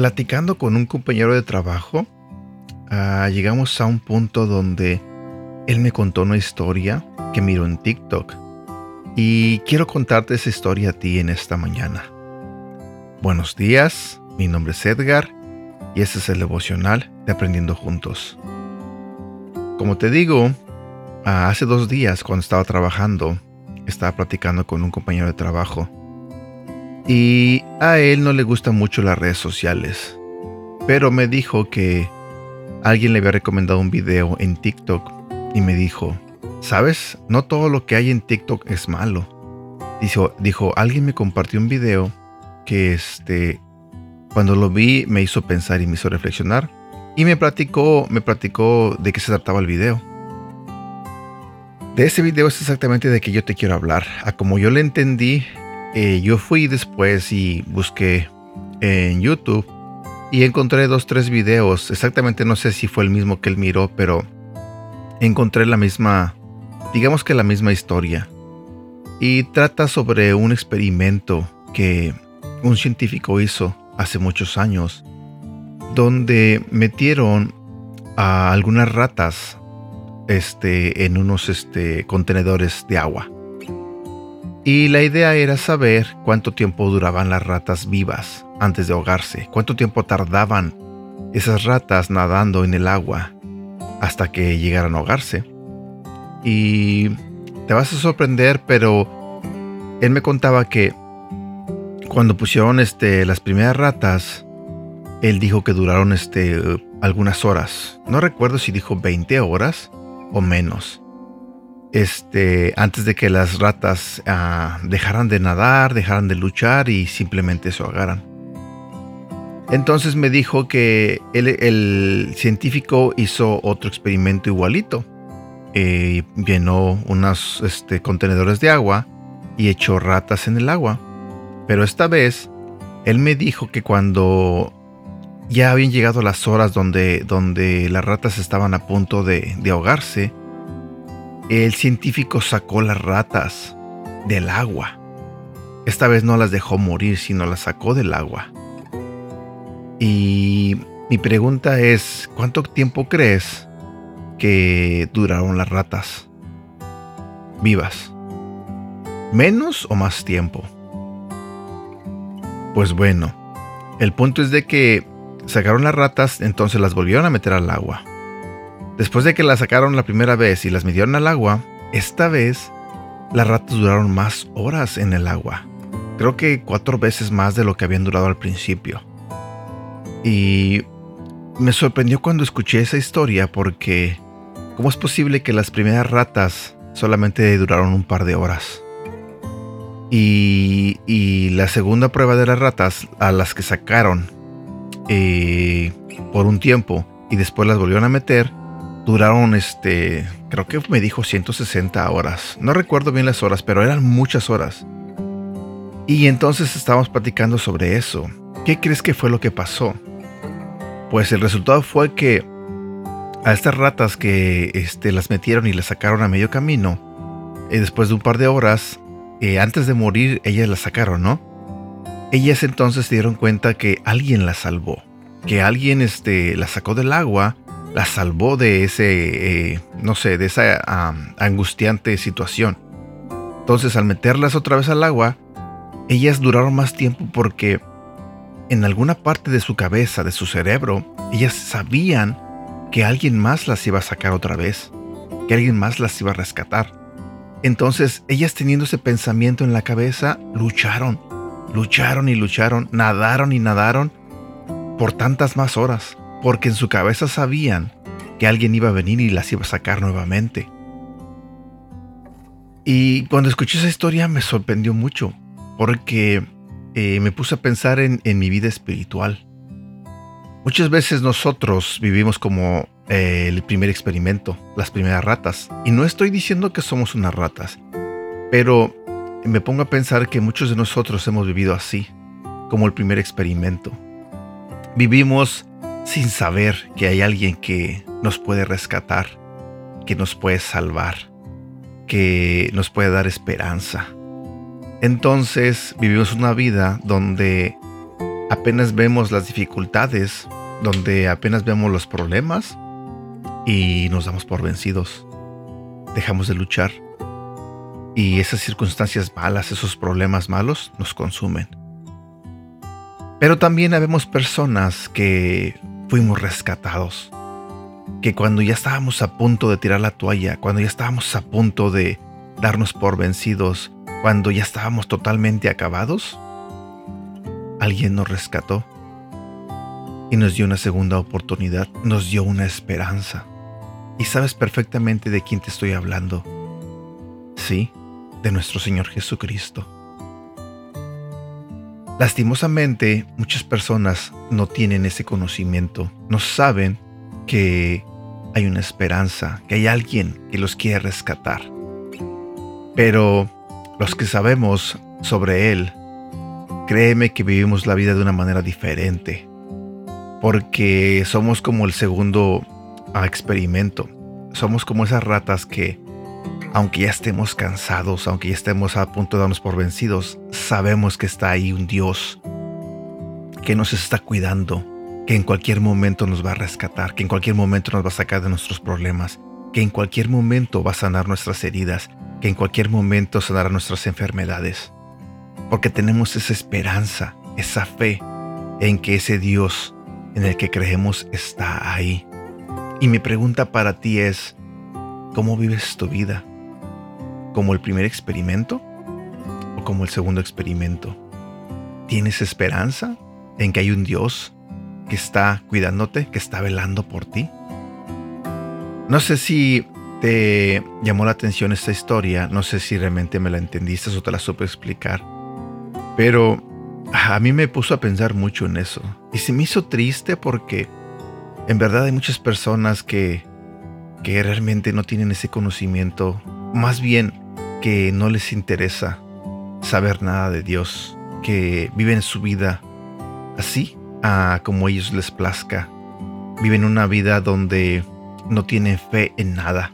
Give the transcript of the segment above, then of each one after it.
Platicando con un compañero de trabajo, ah, llegamos a un punto donde él me contó una historia que miró en TikTok y quiero contarte esa historia a ti en esta mañana. Buenos días, mi nombre es Edgar y este es el devocional de Aprendiendo Juntos. Como te digo, ah, hace dos días cuando estaba trabajando, estaba platicando con un compañero de trabajo y a él no le gustan mucho las redes sociales, pero me dijo que alguien le había recomendado un video en TikTok y me dijo, ¿sabes? No todo lo que hay en TikTok es malo. Dijo, dijo alguien me compartió un video que este, cuando lo vi me hizo pensar y me hizo reflexionar y me platicó, me platicó de qué se trataba el video. De ese video es exactamente de que yo te quiero hablar. A como yo le entendí, eh, yo fui después y busqué en YouTube y encontré dos, tres videos. Exactamente no sé si fue el mismo que él miró, pero encontré la misma, digamos que la misma historia. Y trata sobre un experimento que un científico hizo hace muchos años, donde metieron a algunas ratas este, en unos este, contenedores de agua. Y la idea era saber cuánto tiempo duraban las ratas vivas antes de ahogarse, cuánto tiempo tardaban esas ratas nadando en el agua hasta que llegaran a ahogarse. Y te vas a sorprender, pero él me contaba que cuando pusieron este, las primeras ratas, él dijo que duraron este, algunas horas. No recuerdo si dijo 20 horas o menos este, antes de que las ratas ah, dejaran de nadar, dejaran de luchar y simplemente se ahogaran. Entonces me dijo que el, científico hizo otro experimento igualito. Eh, llenó unos este, contenedores de agua y echó ratas en el agua. Pero esta vez, él me dijo que cuando ya habían llegado las horas donde, donde las ratas estaban a punto de ahogarse, el científico sacó las ratas del agua. Esta vez no las dejó morir, sino las sacó del agua. Y mi pregunta es, ¿cuánto tiempo crees que duraron las ratas vivas? ¿Menos o más tiempo? Pues bueno, el punto es de que sacaron las ratas, entonces las volvieron a meter al agua. Después de que las sacaron la primera vez y las midieron al agua, esta vez las ratas duraron más horas en el agua. Creo que cuatro veces más de lo que habían durado al principio. Y me sorprendió cuando escuché esa historia porque ¿cómo es posible que las primeras ratas solamente duraron un par de horas? Y, la segunda prueba de las ratas a las que sacaron eh, por un tiempo y después las volvieron a meter, duraron, este, creo que me dijo 160 horas. No recuerdo bien las horas, pero eran muchas horas. Y entonces estábamos platicando sobre eso. ¿Qué crees que fue lo que pasó? Pues el resultado fue que a estas ratas que este, las metieron y las sacaron a medio camino, y eh, después de un par de horas, eh, antes de morir, ellas las sacaron, ¿no? Ellas entonces se dieron cuenta que alguien las salvó, que alguien este, las sacó del agua la salvó de ese, eh, no sé, de esa angustiante situación. Entonces al meterlas otra vez al agua, ellas duraron más tiempo porque en alguna parte de su cabeza, de su cerebro, ellas sabían que alguien más las iba a sacar otra vez, que alguien más las iba a rescatar. Entonces ellas teniendo ese pensamiento en la cabeza, lucharon, lucharon y lucharon, nadaron y nadaron por tantas más horas porque en su cabeza sabían que alguien iba a venir y las iba a sacar nuevamente. Y cuando escuché esa historia me sorprendió mucho, porque eh, me puse a pensar en, mi vida espiritual. Muchas veces nosotros vivimos como el primer experimento, las primeras ratas. Y no estoy diciendo que somos unas ratas, pero me pongo a pensar que muchos de nosotros hemos vivido así, como el primer experimento Vivimos sin saber que hay alguien que nos puede rescatar, que nos puede salvar, que nos puede dar esperanza. Entonces vivimos una vida donde apenas vemos las dificultades, donde apenas vemos los problemas y nos damos por vencidos. Dejamos de luchar y esas circunstancias malas, esos problemas malos nos consumen. Pero también habemos personas que fuimos rescatados, que cuando ya estábamos a punto de tirar la toalla, cuando ya estábamos a punto de darnos por vencidos, cuando ya estábamos totalmente acabados, alguien nos rescató y nos dio una segunda oportunidad, nos dio una esperanza. Y sabes perfectamente de quién te estoy hablando. Sí, de nuestro Señor Jesucristo. Lastimosamente, muchas personas no tienen ese conocimiento, no saben que hay una esperanza, que hay alguien que los quiere rescatar. Pero los que sabemos sobre Él, créeme que vivimos la vida de una manera diferente, porque somos como el segundo ah, experimento, somos como esas ratas que aunque ya estemos cansados, aunque ya estemos a punto de darnos por vencidos, sabemos que está ahí un Dios que nos está cuidando, que en cualquier momento nos va a rescatar, que en cualquier momento nos va a sacar de nuestros problemas, que en cualquier momento va a sanar nuestras heridas, que en cualquier momento sanará nuestras enfermedades. Porque tenemos esa esperanza, esa fe en que ese Dios en el que creemos está ahí. Y mi pregunta para ti es, ¿cómo vives tu vida? como el primer experimento o como el segundo experimento? ¿Tienes esperanza en que hay un Dios que está cuidándote, que está velando por ti? No sé si te llamó la atención esta historia, no sé si realmente me la entendiste o te la supe explicar, pero a mí me puso a pensar mucho en eso y se me hizo triste porque en verdad hay muchas personas que, que realmente no tienen ese conocimiento, más bien que no les interesa saber nada de Dios, que viven su vida así, a como ellos les plazca. Viven una vida donde no tienen fe en nada.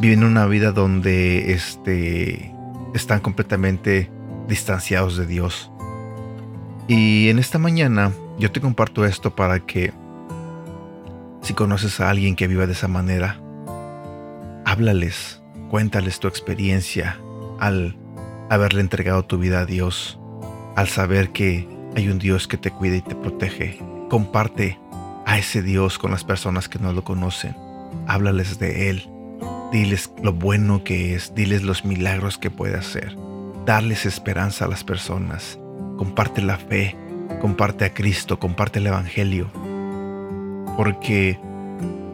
Viven una vida donde este, están completamente distanciados de Dios. Y en esta mañana yo te comparto esto para que si conoces a alguien que viva de esa manera, háblales, Cuéntales tu experiencia al haberle entregado tu vida a Dios, al saber que hay un Dios que te cuida y te protege. Comparte a ese Dios con las personas que no lo conocen. Háblales de Él. Diles lo bueno que es. Diles los milagros que puede hacer. Darles esperanza a las personas. Comparte la fe. Comparte a Cristo. Comparte el Evangelio. Porque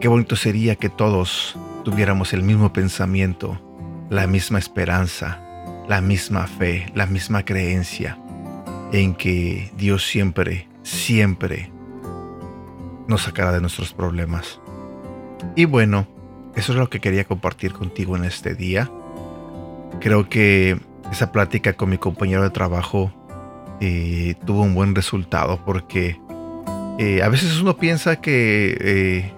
qué bonito sería que todos tuviéramos el mismo pensamiento, la misma esperanza, la misma fe, la misma creencia en que Dios siempre, siempre nos sacará de nuestros problemas. Y bueno, eso es lo que quería compartir contigo en este día. Creo que esa plática con mi compañero de trabajo eh, tuvo un buen resultado porque eh, a veces uno piensa que eh,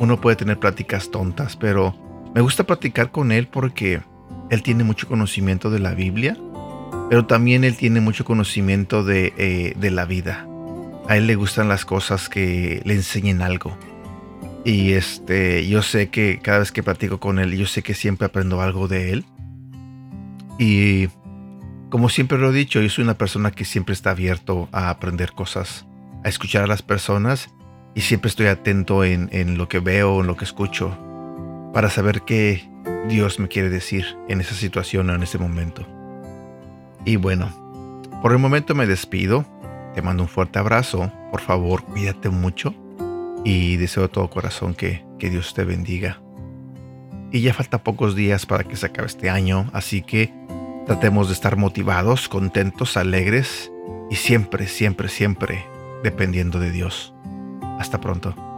uno puede tener pláticas tontas, pero me gusta platicar con él porque él tiene mucho conocimiento de la Biblia, pero también él tiene mucho conocimiento de, eh, de la vida. A él le gustan las cosas que le enseñen algo. Y este, yo sé que cada vez que platico con él, yo sé que siempre aprendo algo de él. Y como siempre lo he dicho, yo soy una persona que siempre está abierto a aprender cosas, a escuchar a las personas y siempre estoy atento en, en lo que veo, en lo que escucho, para saber qué Dios me quiere decir en esa situación o en ese momento. Y bueno, por el momento me despido, te mando un fuerte abrazo, por favor cuídate mucho y deseo de todo corazón que, que Dios te bendiga. Y ya falta pocos días para que se acabe este año, así que tratemos de estar motivados, contentos, alegres y siempre, siempre, siempre dependiendo de Dios. Hasta pronto.